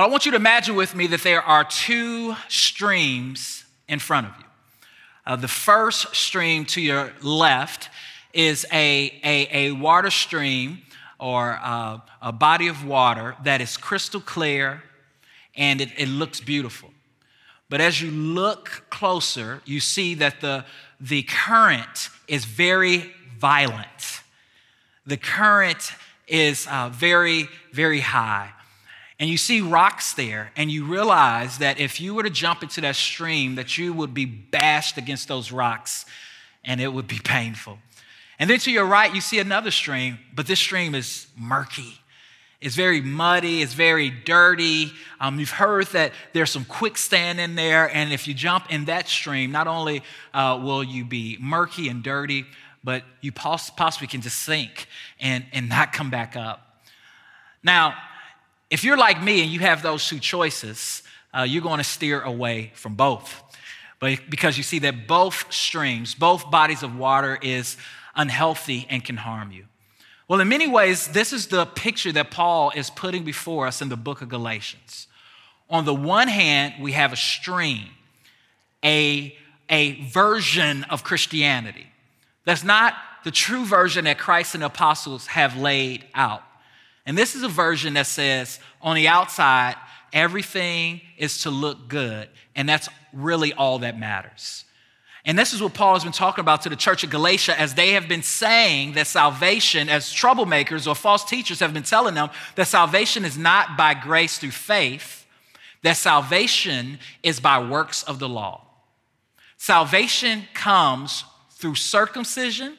I want you to imagine with me that there are two streams in front of you. Uh, the first stream to your left is a, a, a water stream or uh, a body of water that is crystal clear and it, it looks beautiful. But as you look closer, you see that the, the current is very violent. The current is uh, very, very high. And you see rocks there, and you realize that if you were to jump into that stream, that you would be bashed against those rocks, and it would be painful. And then to your right, you see another stream, but this stream is murky. It's very muddy, it's very dirty. Um, you've heard that there's some quicksand in there, and if you jump in that stream, not only uh, will you be murky and dirty, but you possibly can just sink and, and not come back up. Now, if you're like me and you have those two choices, uh, you're going to steer away from both. But because you see that both streams, both bodies of water is unhealthy and can harm you. Well, in many ways, this is the picture that Paul is putting before us in the book of Galatians. On the one hand, we have a stream, a, a version of Christianity that's not the true version that Christ and the apostles have laid out. And this is a version that says on the outside, everything is to look good. And that's really all that matters. And this is what Paul has been talking about to the church of Galatia as they have been saying that salvation, as troublemakers or false teachers have been telling them that salvation is not by grace through faith, that salvation is by works of the law. Salvation comes through circumcision,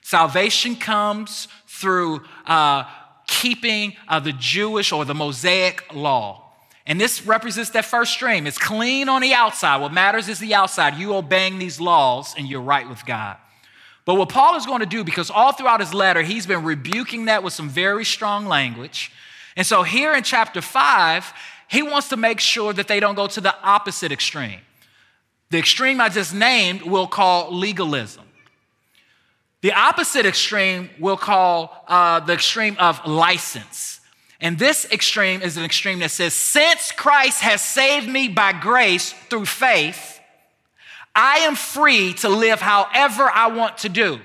salvation comes through uh, keeping of the Jewish or the Mosaic law. And this represents that first stream. It's clean on the outside. What matters is the outside. You obeying these laws and you're right with God. But what Paul is going to do, because all throughout his letter, he's been rebuking that with some very strong language. And so here in chapter five, he wants to make sure that they don't go to the opposite extreme. The extreme I just named we'll call legalism. The opposite extreme we'll call uh, the extreme of license. And this extreme is an extreme that says, since Christ has saved me by grace through faith, I am free to live however I want to do.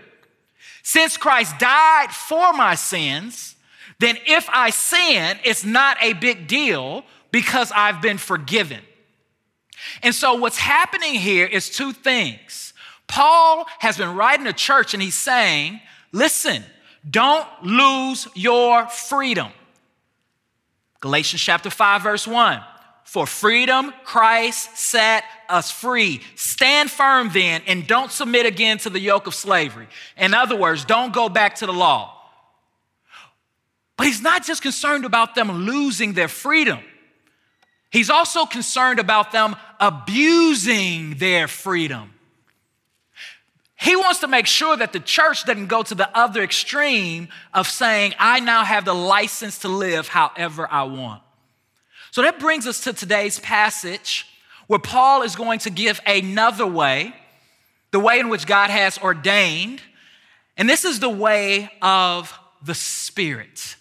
Since Christ died for my sins, then if I sin, it's not a big deal because I've been forgiven. And so what's happening here is two things. Paul has been writing to church and he's saying, listen, don't lose your freedom. Galatians chapter 5, verse 1. For freedom, Christ set us free. Stand firm then and don't submit again to the yoke of slavery. In other words, don't go back to the law. But he's not just concerned about them losing their freedom, he's also concerned about them abusing their freedom. He wants to make sure that the church doesn't go to the other extreme of saying, I now have the license to live however I want. So that brings us to today's passage where Paul is going to give another way, the way in which God has ordained. And this is the way of the Spirit.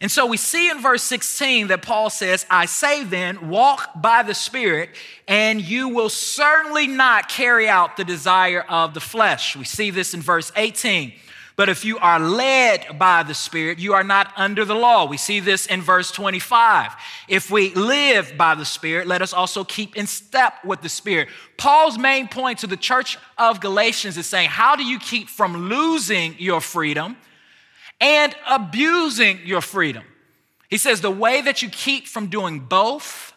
And so we see in verse 16 that Paul says, I say then, walk by the Spirit, and you will certainly not carry out the desire of the flesh. We see this in verse 18. But if you are led by the Spirit, you are not under the law. We see this in verse 25. If we live by the Spirit, let us also keep in step with the Spirit. Paul's main point to the church of Galatians is saying, How do you keep from losing your freedom? And abusing your freedom. He says the way that you keep from doing both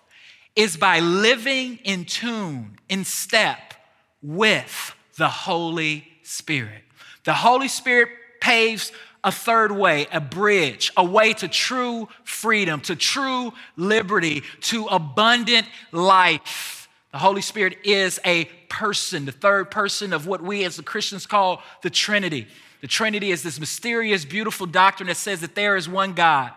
is by living in tune, in step with the Holy Spirit. The Holy Spirit paves a third way, a bridge, a way to true freedom, to true liberty, to abundant life. The Holy Spirit is a person, the third person of what we as the Christians call the Trinity. The Trinity is this mysterious, beautiful doctrine that says that there is one God.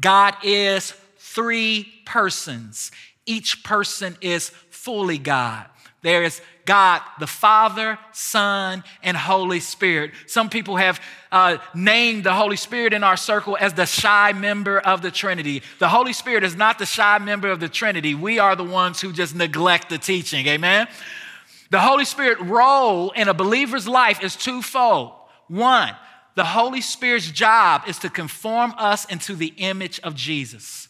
God is three persons. Each person is fully God. There is God, the Father, Son, and Holy Spirit. Some people have uh, named the Holy Spirit in our circle as the shy member of the Trinity. The Holy Spirit is not the shy member of the Trinity. We are the ones who just neglect the teaching. Amen? The Holy Spirit role in a believer's life is twofold. One, the Holy Spirit's job is to conform us into the image of Jesus.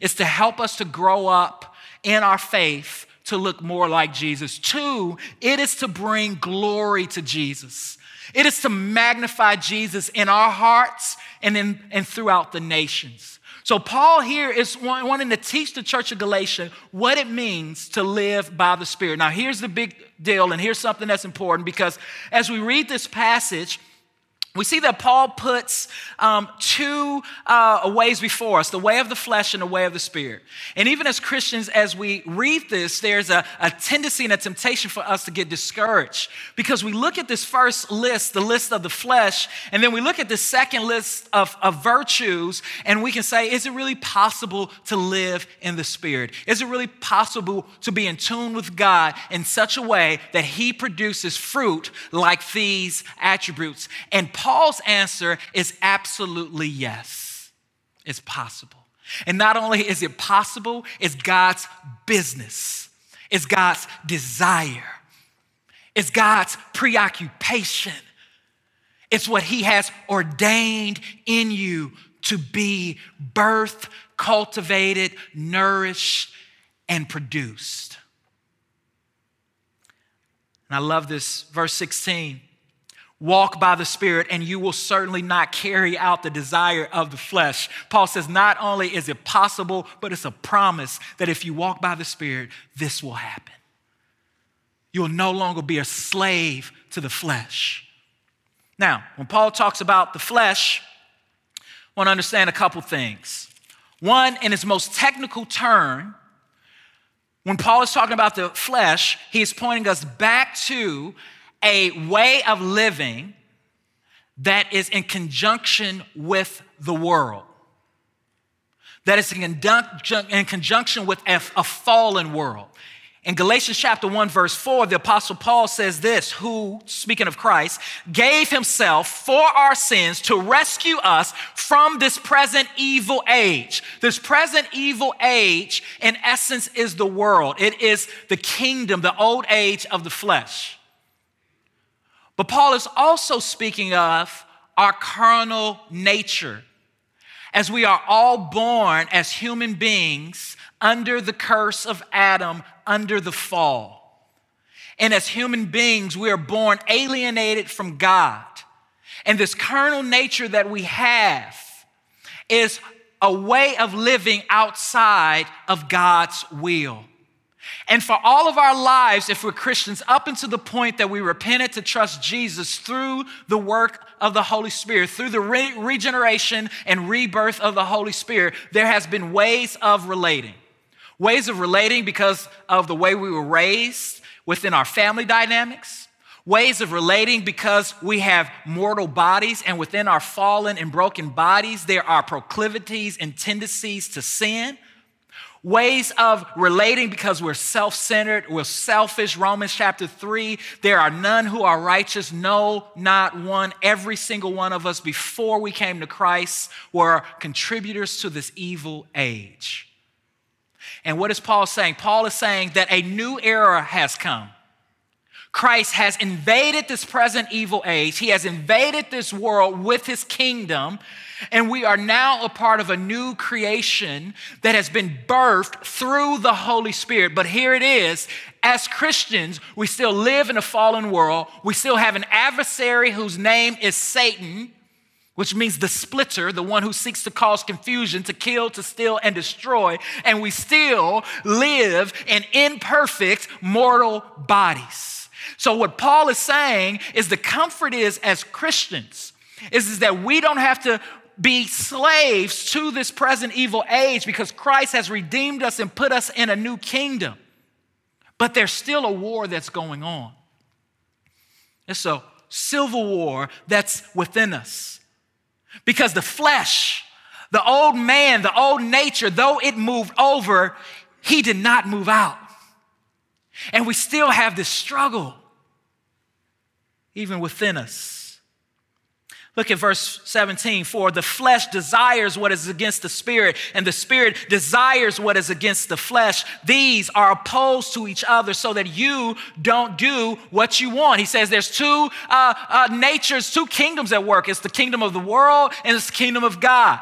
It's to help us to grow up in our faith to look more like Jesus. Two, it is to bring glory to Jesus. It is to magnify Jesus in our hearts and, in, and throughout the nations. So, Paul here is wanting to teach the church of Galatia what it means to live by the Spirit. Now, here's the big deal, and here's something that's important because as we read this passage, we see that Paul puts um, two uh, ways before us the way of the flesh and the way of the spirit. And even as Christians, as we read this, there's a, a, tendency and a temptation for us to get discouraged because we look at this first list, the list of the flesh, and then we look at the second list of, of virtues, and we can say, is it really possible to live in the spirit? Is it really possible to be in tune with God in such a way that He produces fruit like these attributes? And Paul's answer is absolutely yes. It's possible. And not only is it possible, it's God's business, it's God's desire, it's God's preoccupation. It's what He has ordained in you to be birthed, cultivated, nourished, and produced. And I love this, verse 16. Walk by the Spirit, and you will certainly not carry out the desire of the flesh. Paul says, not only is it possible, but it's a promise that if you walk by the Spirit, this will happen. You will no longer be a slave to the flesh. Now, when Paul talks about the flesh, I want to understand a couple things. One, in its most technical term, when Paul is talking about the flesh, he is pointing us back to a way of living that is in conjunction with the world, that is in, conjunction with a, fallen world. In Galatians chapter 1, verse 4, the Apostle Paul says this Who, speaking of Christ, gave himself for our sins to rescue us from this present evil age. This present evil age, in essence, is the world, it is the kingdom, the old age of the flesh. But Paul is also speaking of our carnal nature. As we are all born as human beings under the curse of Adam, under the fall. And as human beings, we are born alienated from God. And this carnal nature that we have is a way of living outside of God's will. And for all of our lives, if we're Christians, up until the point that we repented to trust Jesus through the work of the Holy Spirit, through the re- regeneration and rebirth of the Holy Spirit, there has been ways of relating. Ways of relating because of the way we were raised within our family dynamics. Ways of relating because we have mortal bodies, and within our fallen and broken bodies, there are proclivities and tendencies to sin ways of relating because we're self centered, we're selfish. Romans chapter 3 there are none who are righteous, no, not one. Every single one of us before we came to Christ were contributors to this evil age. And what is Paul saying? Paul is saying that a new era has come. Christ has invaded this present evil age. He has invaded this world with his kingdom. And we are now a part of a new creation that has been birthed through the Holy Spirit. But here it is as Christians, we still live in a fallen world. We still have an adversary whose name is Satan, which means the splitter, the one who seeks to cause confusion, to kill, to steal, and destroy. And we still live in imperfect mortal bodies. So, what Paul is saying is the comfort is as Christians, is, is that we don't have to be slaves to this present evil age because Christ has redeemed us and put us in a new kingdom. But there's still a war that's going on. It's a civil war that's within us. Because the flesh, the old man, the old nature, though it moved over, he did not move out. And we still have this struggle, even within us. Look at verse 17. For the flesh desires what is against the spirit, and the spirit desires what is against the flesh. These are opposed to each other so that you don't do what you want. He says there's two uh, uh, natures, two kingdoms at work it's the kingdom of the world and it's the kingdom of God.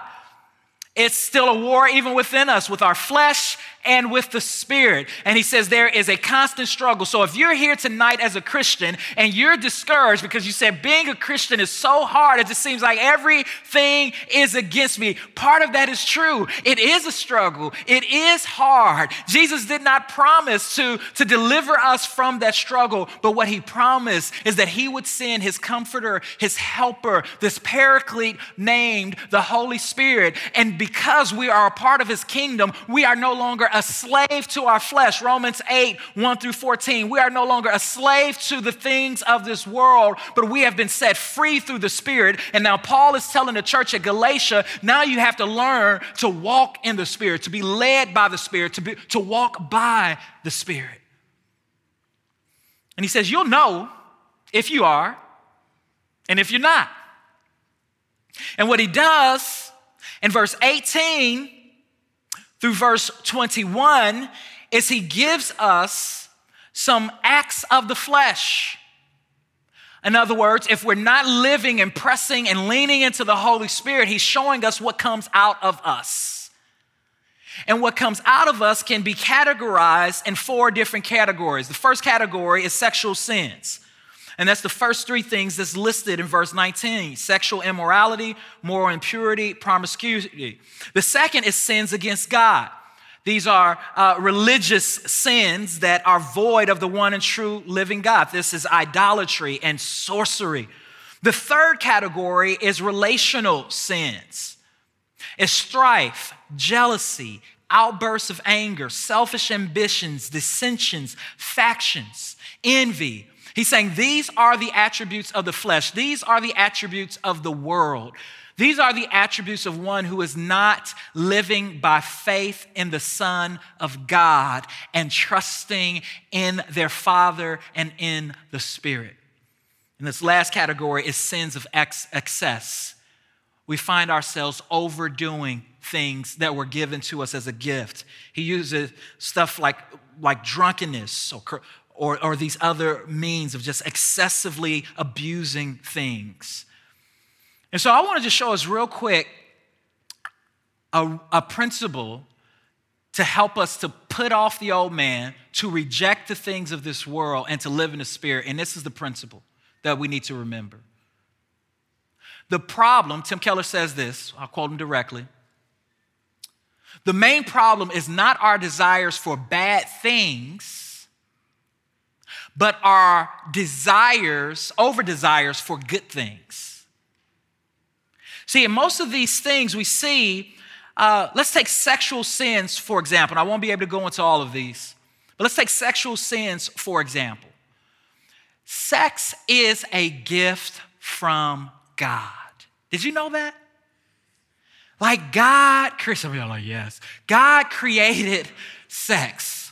It's still a war even within us with our flesh and with the Spirit. And he says there is a constant struggle. So if you're here tonight as a Christian and you're discouraged because you said being a Christian is so hard, it just seems like everything is against me. Part of that is true. It is a struggle, it is hard. Jesus did not promise to, to deliver us from that struggle, but what he promised is that he would send his comforter, his helper, this paraclete named the Holy Spirit. And because we are a part of his kingdom, we are no longer a slave to our flesh. Romans 8, 1 through 14. We are no longer a slave to the things of this world, but we have been set free through the Spirit. And now Paul is telling the church at Galatia, now you have to learn to walk in the Spirit, to be led by the Spirit, to, be, to walk by the Spirit. And he says, You'll know if you are and if you're not. And what he does in verse 18 through verse 21 is he gives us some acts of the flesh. In other words, if we're not living and pressing and leaning into the Holy Spirit, he's showing us what comes out of us. And what comes out of us can be categorized in four different categories. The first category is sexual sins. And that's the first three things that's listed in verse 19 sexual immorality, moral impurity, promiscuity. The second is sins against God. These are uh, religious sins that are void of the one and true living God. This is idolatry and sorcery. The third category is relational sins. It's strife, jealousy, outbursts of anger, selfish ambitions, dissensions, factions, envy, He's saying these are the attributes of the flesh, these are the attributes of the world. These are the attributes of one who is not living by faith in the Son of God and trusting in their Father and in the Spirit. And this last category is sins of ex- excess. We find ourselves overdoing things that were given to us as a gift. He uses stuff like, like drunkenness or, or, or these other means of just excessively abusing things. And so I want to just show us real quick a, a principle to help us to put off the old man, to reject the things of this world, and to live in the spirit. And this is the principle that we need to remember. The problem, Tim Keller says this, I'll quote him directly. The main problem is not our desires for bad things but our desires, over desires for good things. See, in most of these things we see, uh, let's take sexual sins, for example. I won't be able to go into all of these, but let's take sexual sins, for example. Sex is a gift from God. Did you know that? Like God, some of y'all like, yes. God created sex,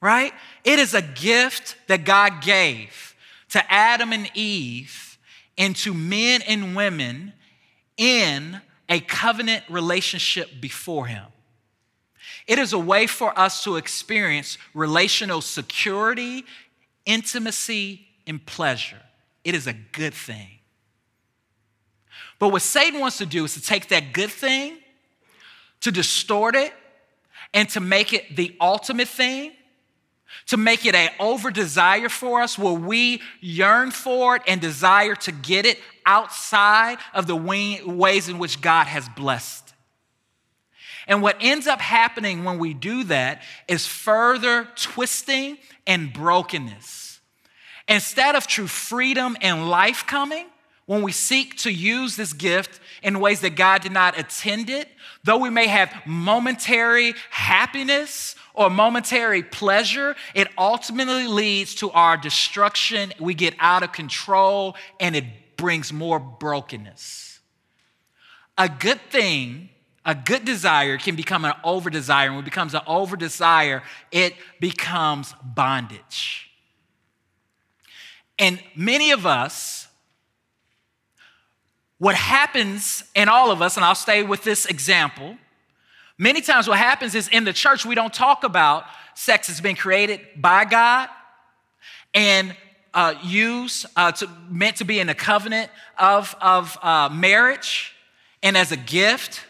right? It is a gift that God gave to Adam and Eve and to men and women in a covenant relationship before Him. It is a way for us to experience relational security, intimacy, and pleasure. It is a good thing. But what Satan wants to do is to take that good thing, to distort it, and to make it the ultimate thing to make it an over desire for us where we yearn for it and desire to get it outside of the ways in which God has blessed. And what ends up happening when we do that is further twisting and brokenness. Instead of true freedom and life coming, when we seek to use this gift in ways that God did not intend it, though we may have momentary happiness or momentary pleasure, it ultimately leads to our destruction. We get out of control and it brings more brokenness. A good thing a good desire can become an over desire. And when it becomes an over desire, it becomes bondage. And many of us, what happens in all of us, and I'll stay with this example, many times what happens is in the church, we don't talk about sex has been created by God and uh, used, uh, to, meant to be in the covenant of, of uh, marriage and as a gift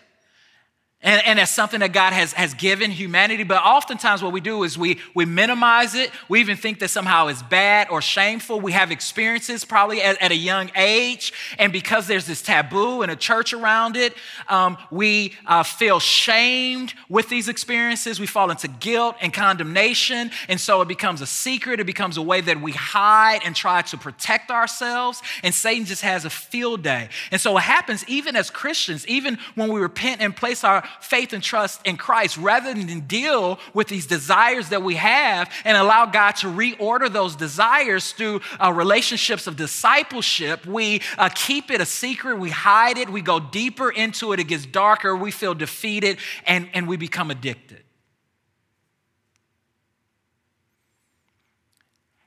and, and as something that God has, has given humanity. But oftentimes, what we do is we, we minimize it. We even think that somehow it's bad or shameful. We have experiences probably at, at a young age. And because there's this taboo and a church around it, um, we uh, feel shamed with these experiences. We fall into guilt and condemnation. And so it becomes a secret. It becomes a way that we hide and try to protect ourselves. And Satan just has a field day. And so what happens, even as Christians, even when we repent and place our faith and trust in Christ rather than deal with these desires that we have and allow God to reorder those desires through uh, relationships of discipleship. We uh, keep it a secret, we hide it, we go deeper into it, it gets darker, we feel defeated, and, and we become addicted.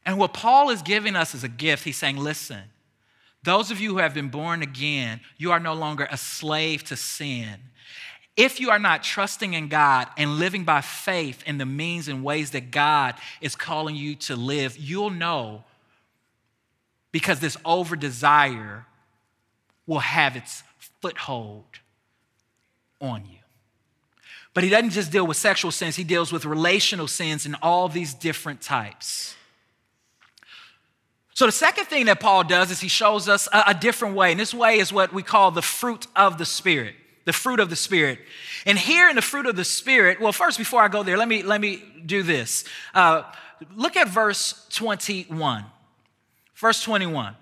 And what Paul is giving us is a gift, he's saying, listen, those of you who have been born again, you are no longer a slave to sin. If you are not trusting in God and living by faith in the means and ways that God is calling you to live, you'll know because this over desire will have its foothold on you. But he doesn't just deal with sexual sins, he deals with relational sins and all these different types. So, the second thing that Paul does is he shows us a, a different way. And this way is what we call the fruit of the Spirit the fruit of the Spirit. And here in the fruit of the Spirit, well, first, before I go there, let me, let me do this. Uh, look at verse 21. Verse 21.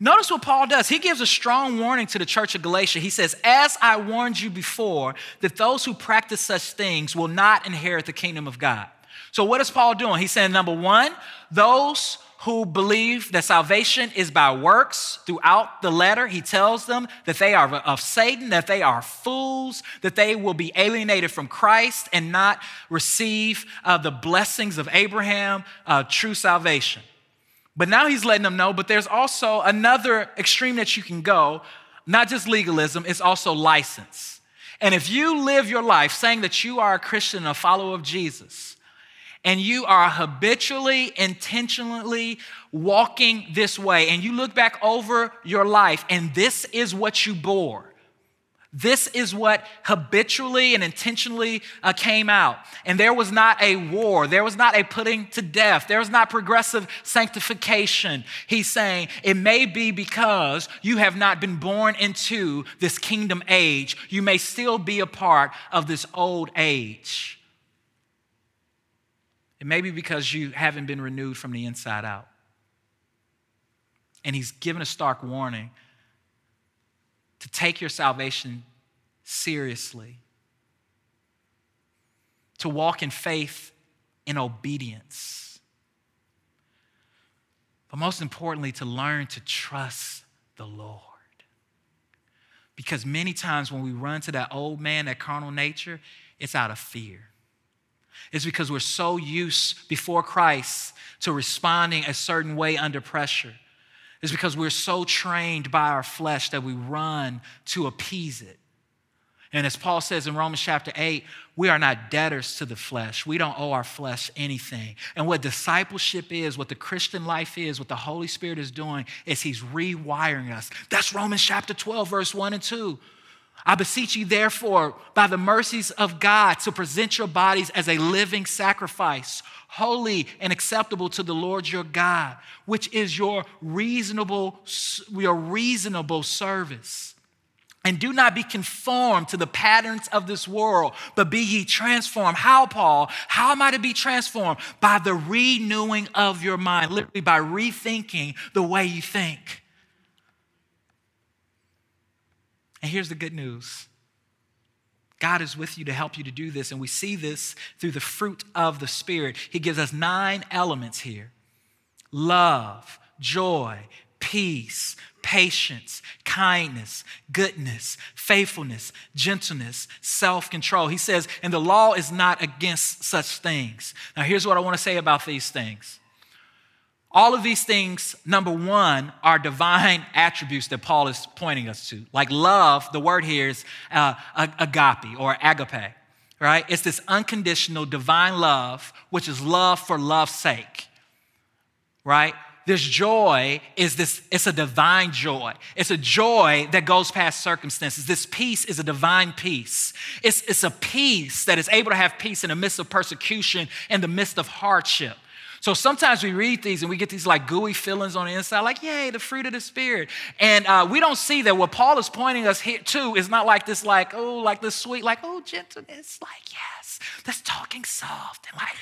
Notice what Paul does. He gives a strong warning to the church of Galatia. He says, As I warned you before, that those who practice such things will not inherit the kingdom of God. So, what is Paul doing? He's saying, number one, those who believe that salvation is by works throughout the letter. He tells them that they are of Satan, that they are fools, that they will be alienated from Christ and not receive uh, the blessings of Abraham, uh, true salvation. But now he's letting them know, but there's also another extreme that you can go, not just legalism, it's also license. And if you live your life saying that you are a Christian, a follower of Jesus, and you are habitually, intentionally walking this way, and you look back over your life, and this is what you bore. This is what habitually and intentionally uh, came out. And there was not a war. There was not a putting to death. There was not progressive sanctification. He's saying it may be because you have not been born into this kingdom age. You may still be a part of this old age. It may be because you haven't been renewed from the inside out. And he's given a stark warning to take your salvation seriously, to walk in faith in obedience, but most importantly, to learn to trust the Lord. Because many times when we run to that old man, that carnal nature, it's out of fear is because we're so used before Christ to responding a certain way under pressure. It's because we're so trained by our flesh that we run to appease it. And as Paul says in Romans chapter 8, we are not debtors to the flesh. We don't owe our flesh anything. And what discipleship is, what the Christian life is, what the Holy Spirit is doing, is He's rewiring us. That's Romans chapter 12, verse 1 and 2. I beseech you, therefore, by the mercies of God, to present your bodies as a living sacrifice, holy and acceptable to the Lord your God, which is your reasonable, your reasonable service. And do not be conformed to the patterns of this world, but be ye transformed. How, Paul? How am I to be transformed? By the renewing of your mind, literally by rethinking the way you think. And here's the good news God is with you to help you to do this. And we see this through the fruit of the Spirit. He gives us nine elements here love, joy, peace, patience, kindness, goodness, faithfulness, gentleness, self control. He says, and the law is not against such things. Now, here's what I want to say about these things. All of these things, number one, are divine attributes that Paul is pointing us to. Like love, the word here is uh, agape or agape, right? It's this unconditional divine love, which is love for love's sake, right? This joy is this, it's a divine joy. It's a joy that goes past circumstances. This peace is a divine peace. It's, it's a peace that is able to have peace in the midst of persecution, in the midst of hardship. So sometimes we read these and we get these like gooey feelings on the inside, like, yay, the fruit of the Spirit. And uh, we don't see that what Paul is pointing us here to is not like this, like, oh, like this sweet, like, oh, gentleness, like, yes, that's talking soft and like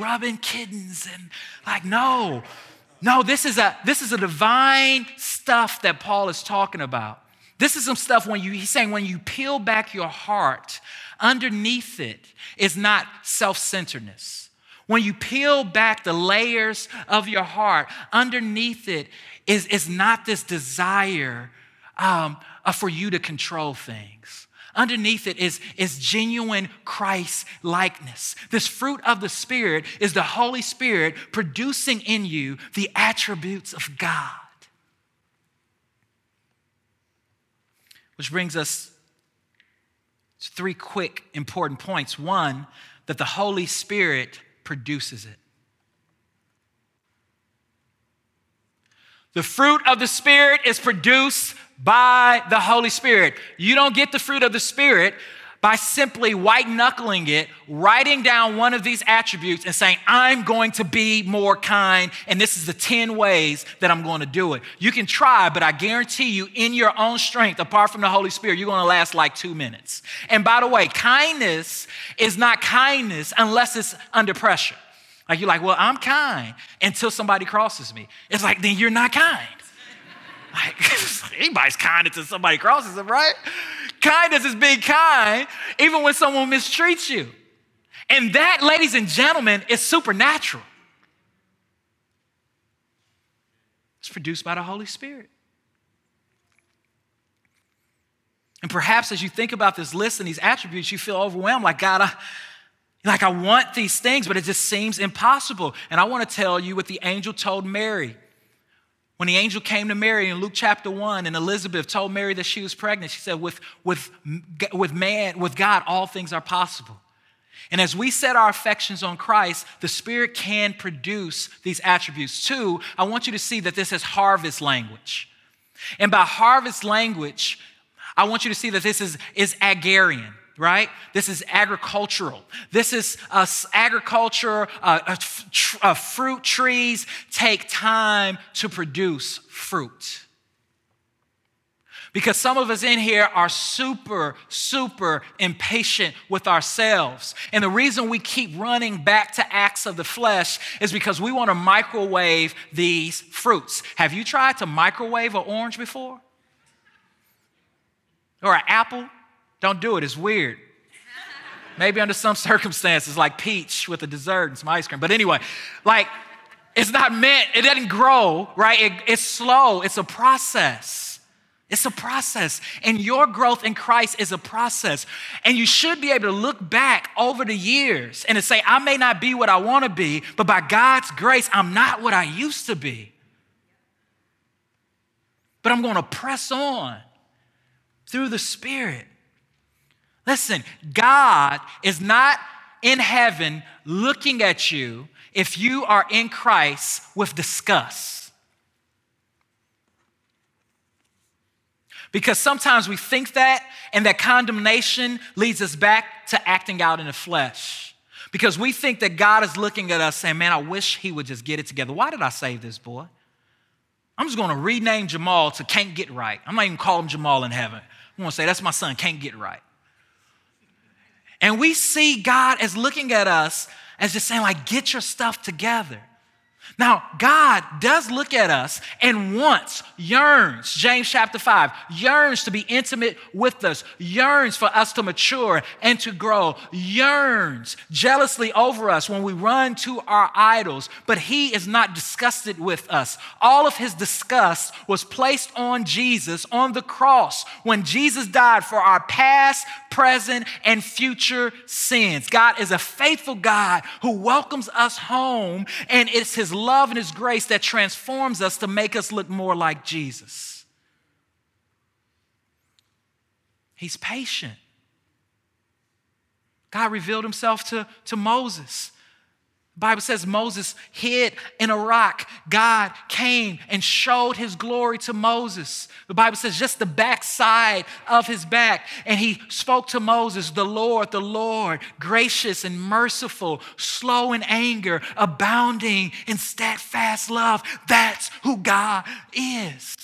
rubbing kittens and like, no. No, this is a this is a divine stuff that Paul is talking about. This is some stuff when you he's saying when you peel back your heart, underneath it is not self-centeredness. When you peel back the layers of your heart, underneath it is, is not this desire um, uh, for you to control things. Underneath it is, is genuine Christ likeness. This fruit of the Spirit is the Holy Spirit producing in you the attributes of God. Which brings us to three quick important points. One, that the Holy Spirit produces it. The fruit of the Spirit is produced by the Holy Spirit. You don't get the fruit of the Spirit by simply white knuckling it, writing down one of these attributes and saying, I'm going to be more kind, and this is the 10 ways that I'm going to do it. You can try, but I guarantee you, in your own strength, apart from the Holy Spirit, you're going to last like two minutes. And by the way, kindness is not kindness unless it's under pressure. Like you're like, well, I'm kind until somebody crosses me. It's like, then you're not kind. Like, anybody's kind until somebody crosses them, right? Kindness is being kind even when someone mistreats you. And that, ladies and gentlemen, is supernatural. It's produced by the Holy Spirit. And perhaps as you think about this list and these attributes, you feel overwhelmed like, God, I, like I want these things, but it just seems impossible. And I want to tell you what the angel told Mary. When the angel came to Mary in Luke chapter 1 and Elizabeth told Mary that she was pregnant, she said, with, with, with man, with God, all things are possible. And as we set our affections on Christ, the Spirit can produce these attributes. Two, I want you to see that this is harvest language. And by harvest language, I want you to see that this is, is agrarian right? This is agricultural. This is uh, agriculture. Uh, uh, fruit trees take time to produce fruit. Because some of us in here are super, super impatient with ourselves. And the reason we keep running back to acts of the flesh is because we want to microwave these fruits. Have you tried to microwave an orange before? Or an apple? Don't do it, it's weird. Maybe under some circumstances, like peach with a dessert and some ice cream. But anyway, like, it's not meant, it doesn't grow, right? It, it's slow, it's a process. It's a process. And your growth in Christ is a process. And you should be able to look back over the years and to say, I may not be what I want to be, but by God's grace, I'm not what I used to be. But I'm going to press on through the Spirit. Listen, God is not in heaven looking at you if you are in Christ with disgust. Because sometimes we think that, and that condemnation leads us back to acting out in the flesh. Because we think that God is looking at us saying, Man, I wish he would just get it together. Why did I save this boy? I'm just gonna rename Jamal to Can't Get Right. I'm not even calling him Jamal in heaven. I'm gonna say, That's my son, Can't Get Right. And we see God as looking at us as just saying, like, get your stuff together. Now, God does look at us and wants, yearns, James chapter 5, yearns to be intimate with us, yearns for us to mature and to grow, yearns jealously over us when we run to our idols, but He is not disgusted with us. All of His disgust was placed on Jesus on the cross when Jesus died for our past, present, and future sins. God is a faithful God who welcomes us home, and it's His love and His grace that transforms us to make us look more like Jesus. He's patient. God revealed Himself to, to Moses. Bible says Moses hid in a rock. God came and showed his glory to Moses. The Bible says just the backside of his back. And he spoke to Moses, the Lord, the Lord, gracious and merciful, slow in anger, abounding in steadfast love. That's who God is.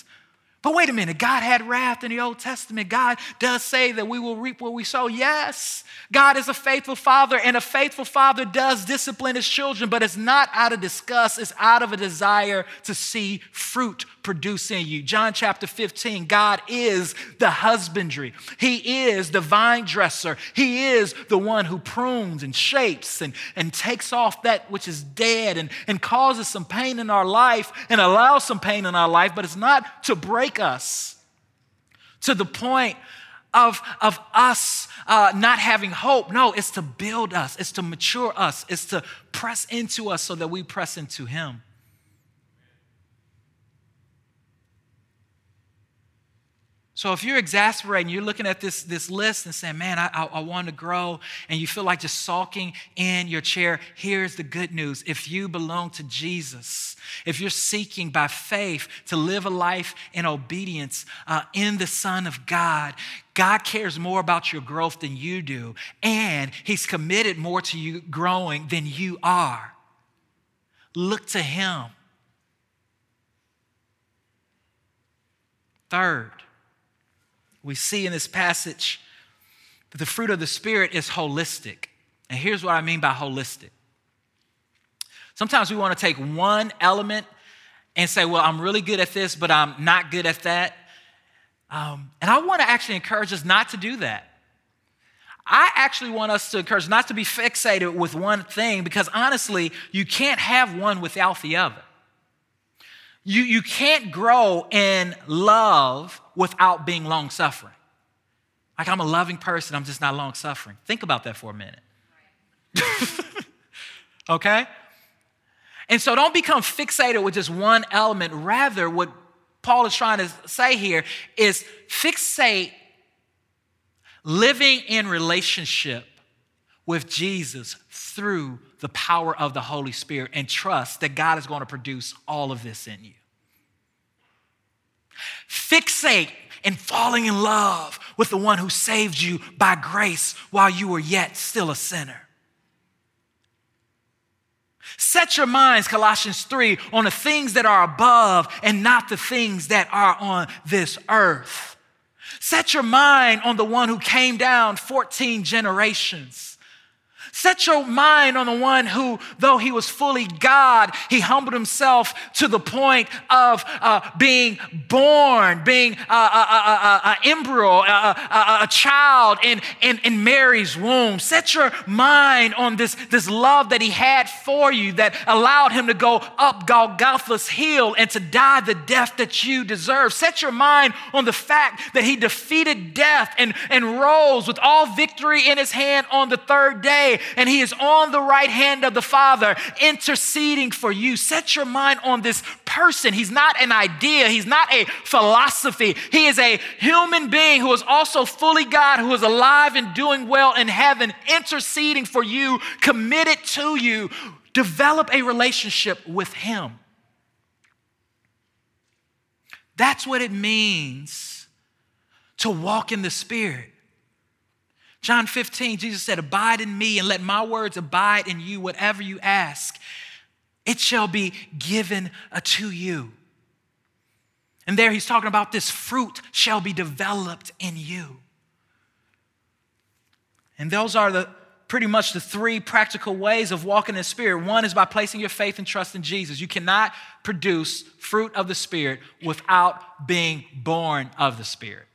But wait a minute, God had wrath in the Old Testament. God does say that we will reap what we sow. Yes, God is a faithful father, and a faithful father does discipline his children, but it's not out of disgust, it's out of a desire to see fruit produce in you. John chapter 15 God is the husbandry, He is the vine dresser, He is the one who prunes and shapes and, and takes off that which is dead and, and causes some pain in our life and allows some pain in our life, but it's not to break us to the point of, of us uh, not having hope. No, it's to build us, it's to mature us, it's to press into us so that we press into Him. So if you're exasperating, you're looking at this, this list and saying, man, I, I, I, want to grow, and you feel like just sulking in your chair, here's the good news. If you belong to Jesus, if you're seeking by faith to live a life in obedience uh, in the Son of God, God cares more about your growth than you do, and He's committed more to you growing than you are. Look to Him. Third, we see in this passage that the fruit of the Spirit is holistic. And here's what I mean by holistic. Sometimes we want to take one element and say, well, I'm really good at this, but I'm not good at that. Um, and I want to actually encourage us not to do that. I actually want us to encourage not to be fixated with one thing because honestly, you can't have one without the other. You, you can't grow in love without being long suffering. Like, I'm a loving person, I'm just not long suffering. Think about that for a minute. okay? And so don't become fixated with just one element. Rather, what Paul is trying to say here is fixate living in relationship with Jesus through the power of the Holy Spirit and trust that God is going to produce all of this in you. Fixate in falling in love with the one who saved you by grace while you were yet still a sinner. Set your minds, Colossians 3, on the things that are above and not the things that are on this earth. Set your mind on the one who came down 14 generations Set your mind on the one who, though he was fully God, he humbled himself to the point of uh, being born, being an embryo, a, child in, in, in Mary's womb. Set your mind on this, this love that he had for you that allowed him to go up Golgotha's hill and to die the death that you deserve. Set your mind on the fact that he defeated death and, and rose with all victory in his hand on the third day and He is on the right hand of the Father interceding for you. Set your mind on this person. He's not an idea, He's not a philosophy. He is a human being who is also fully God, who is alive and doing well in heaven, interceding for you, committed to you. Develop a relationship with Him. That's what it means to walk in the Spirit. John 15, Jesus said, Abide in me and let my words abide in you. Whatever you ask, it shall be given to you. And there he's talking about this fruit shall be developed in you. And those are the pretty much the three practical ways of walking in the Spirit. One is by placing your faith and trust in Jesus. You cannot produce fruit of the Spirit without being born of the Spirit.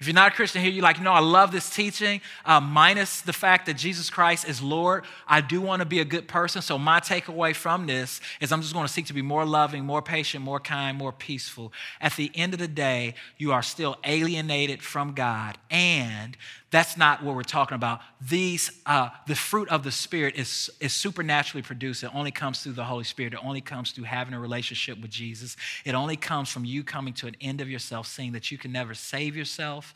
If you're not a Christian here, you're like, no, I love this teaching, uh, minus the fact that Jesus Christ is Lord. I do want to be a good person. So, my takeaway from this is I'm just going to seek to be more loving, more patient, more kind, more peaceful. At the end of the day, you are still alienated from God and that's not what we're talking about. These, uh, the fruit of the Spirit is, is supernaturally produced. It only comes through the Holy Spirit. It only comes through having a relationship with Jesus. It only comes from you coming to an end of yourself, seeing that you can never save yourself,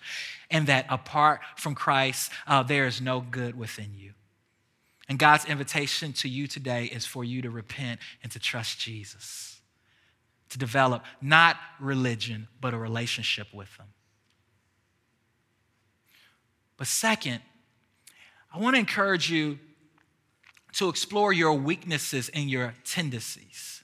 and that apart from Christ, uh, there is no good within you. And God's invitation to you today is for you to repent and to trust Jesus, to develop not religion, but a relationship with Him. But second, I want to encourage you to explore your weaknesses and your tendencies.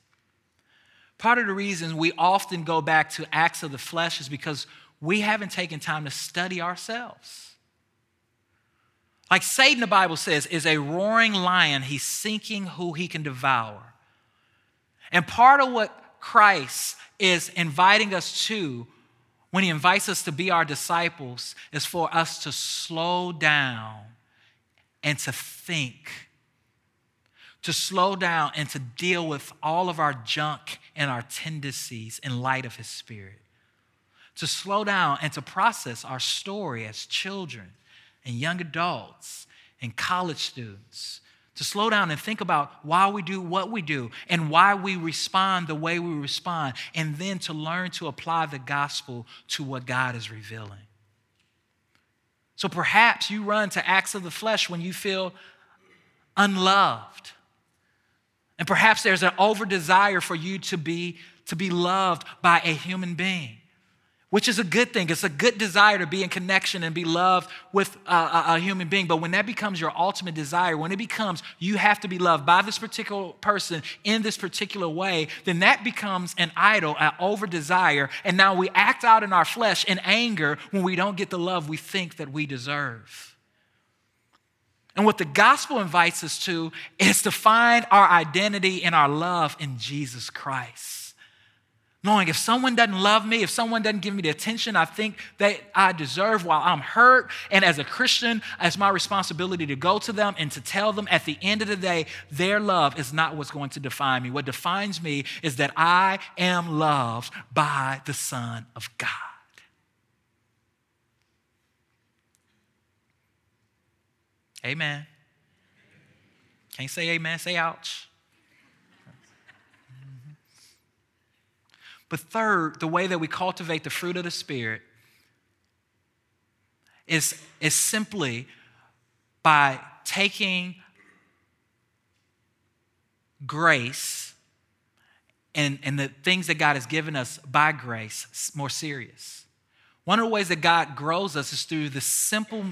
Part of the reason we often go back to acts of the flesh is because we haven't taken time to study ourselves. Like Satan, the Bible says, is a roaring lion. He's seeking who he can devour. And part of what Christ is inviting us to when he invites us to be our disciples is for us to slow down and to think, to slow down and to deal with all of our junk and our tendencies in light of his spirit, to slow down and to process our story as children and young adults and college students to slow down and think about why we do what we do and why we respond the way we respond, and then to learn to apply the gospel to what God is revealing. So perhaps you run to acts of the flesh when you feel unloved. And perhaps there's an over desire for you to be, to be loved by a human being which is a good thing. It's a good desire to be in connection and be loved with a, a, a, human being. But when that becomes your ultimate desire, when it becomes you have to be loved by this particular person in this particular way, then that becomes an idol, an over desire. And now we act out in our flesh in anger when we don't get the love we think that we deserve. And what the gospel invites us to is to find our identity and our love in Jesus Christ. Knowing if someone doesn't love me, if someone doesn't give me the attention I think that I deserve while I'm hurt, and as a Christian, it's my responsibility to go to them and to tell them at the end of the day, their love is not what's going to define me. What defines me is that I am loved by the Son of God. Amen. Can't say amen, say ouch. But third, the way that we cultivate the fruit of the Spirit is, is simply by taking grace and, and the things that God has given us by grace more serious. One of the ways that God grows us is through the simple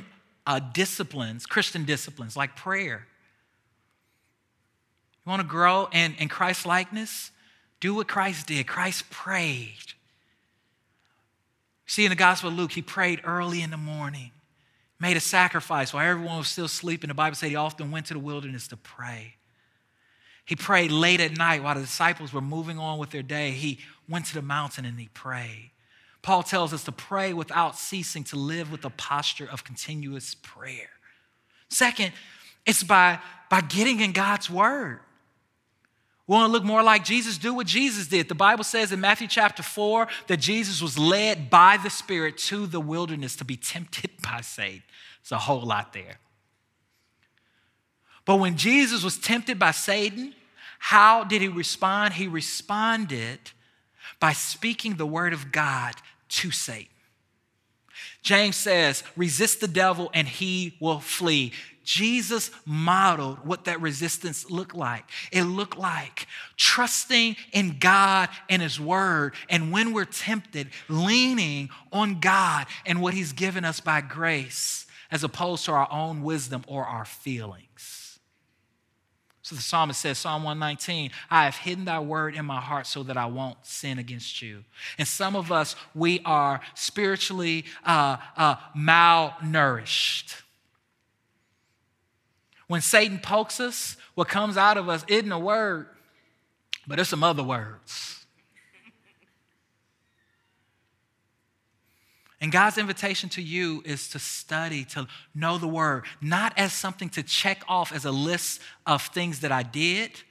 uh, disciplines, Christian disciplines like prayer. You want to grow in, in Christ likeness? Do what Christ did. Christ prayed. See, in the Gospel of Luke, he prayed early in the morning, made a sacrifice while everyone was still sleeping. The Bible said he often went to the wilderness to pray. He prayed late at night while the disciples were moving on with their day. He went to the mountain and he prayed. Paul tells us to pray without ceasing, to live with a posture of continuous prayer. Second, it's by, by getting in God's word. We want to look more like Jesus, do what Jesus did. The Bible says in Matthew chapter 4 that Jesus was led by the Spirit to the wilderness to be tempted by Satan. It's a whole lot there. But when Jesus was tempted by Satan, how did he respond? He responded by speaking the word of God to Satan. James says, resist the devil and he will flee. Jesus modeled what that resistance looked like. It looked like trusting in God and His Word, and when we're tempted, leaning on God and what He's given us by grace, as opposed to our own wisdom or our feelings. So the psalmist says, Psalm 119, I have hidden thy word in my heart so that I won't sin against you. And some of us, we are spiritually uh, uh, malnourished. When Satan pokes us, what comes out of us isn't a word, but it's some other words. And God's invitation to you is to study, to know the word, not as something to check off as a list of things that I did,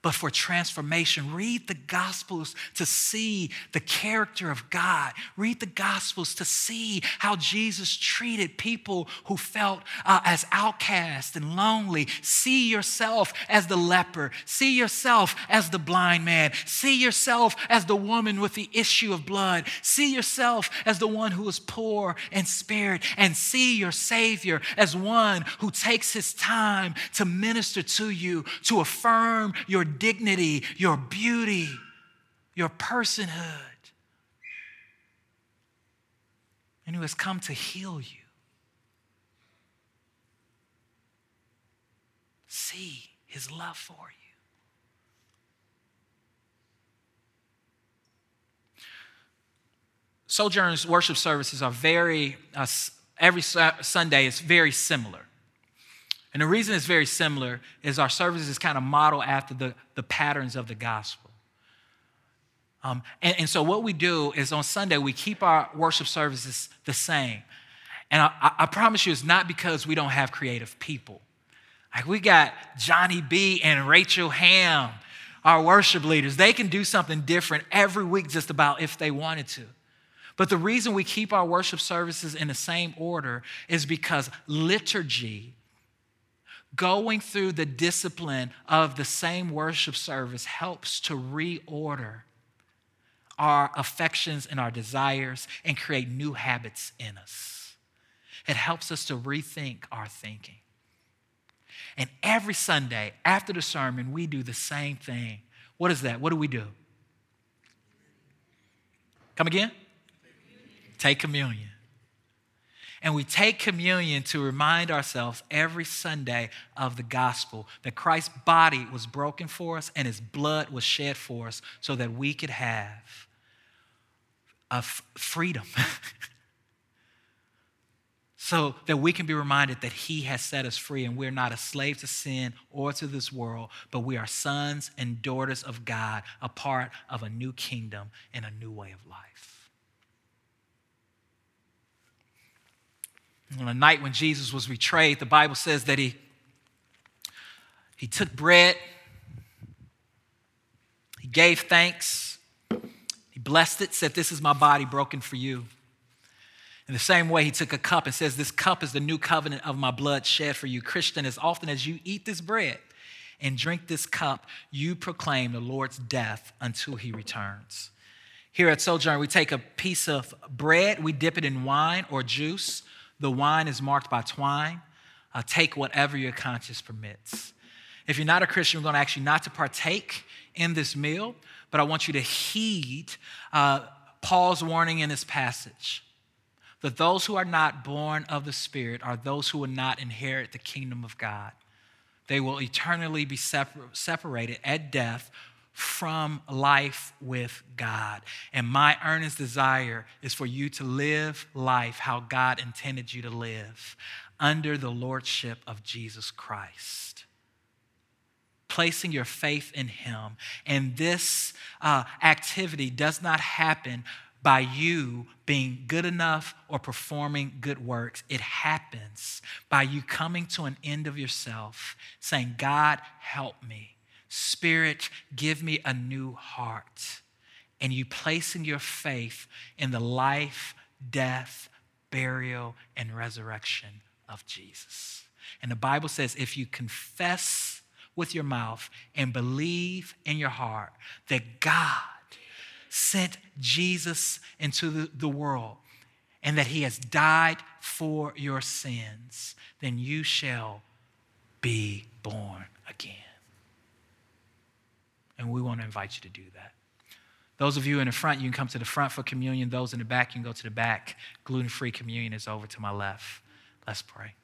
but for transformation. Read the Gospels to see the character of God. Read the Gospels to see how Jesus treated people who felt uh, as outcast and lonely. See yourself as the leper. See yourself as the blind man. See yourself as the woman with the issue of blood. See yourself as the one who is poor in spirit. And see your Savior as one who takes his time to minister to you, to affirm your dignity, your beauty, your personhood, and who has come to heal you. See his love for you. Sojourn's worship services are very, uh, every Sunday is very similar. And the reason it's very similar is our service is kind of modeled after the, the patterns of the gospel. Um, and, and, so what we do is on Sunday, we keep our worship services the same. And I, I promise you, it's not because we don't have creative people. Like we got Johnny B and Rachel Ham, our worship leaders. They can do something different every week just about if they wanted to. But the reason we keep our worship services in the same order is because liturgy going through the discipline of the same worship service helps to reorder our affections and our desires and create new habits in us. It helps us to rethink our thinking. And every Sunday after the sermon, we do the same thing. What is that? What do we do? Come again? Take communion. And we take communion to remind ourselves every Sunday of the gospel that Christ's body was broken for us and his blood was shed for us so that we could have a f- freedom. so that we can be reminded that he has set us free and we're not a slave to sin or to this world, but we are sons and daughters of God, a part of a new kingdom and a new way of life. On the night when Jesus was betrayed, the Bible says that he, he took bread, he gave thanks, he blessed it, said, This is my body broken for you. In the same way, he took a cup and says, This cup is the new covenant of my blood shed for you. Christian, as often as you eat this bread and drink this cup, you proclaim the Lord's death until he returns. Here at Sojourn, we take a piece of bread, we dip it in wine or juice. The wine is marked by twine. Uh, take whatever your conscience permits. If you're not a Christian, we're going to ask you not to partake in this meal, but I want you to heed uh, Paul's warning in this passage that those who are not born of the Spirit are those who will not inherit the kingdom of God. They will eternally be separ- separated at death from life with God. And my earnest desire is for you to live life how God intended you to live under the lordship of Jesus Christ. Placing your faith in Him. And this uh, activity does not happen by you being good enough or performing good works. It happens by you coming to an end of yourself, saying, God, help me. Spirit, give me a new heart. And you placing your faith in the life, death, burial, and resurrection of Jesus. And the Bible says if you confess with your mouth and believe in your heart that God sent Jesus into the, the world and that he has died for your sins, then you shall be born again. And we want to invite you to do that. Those of you in the front, you can come to the front for communion. Those in the back, you can go to the back. Gluten free communion is over to my left. Let's pray.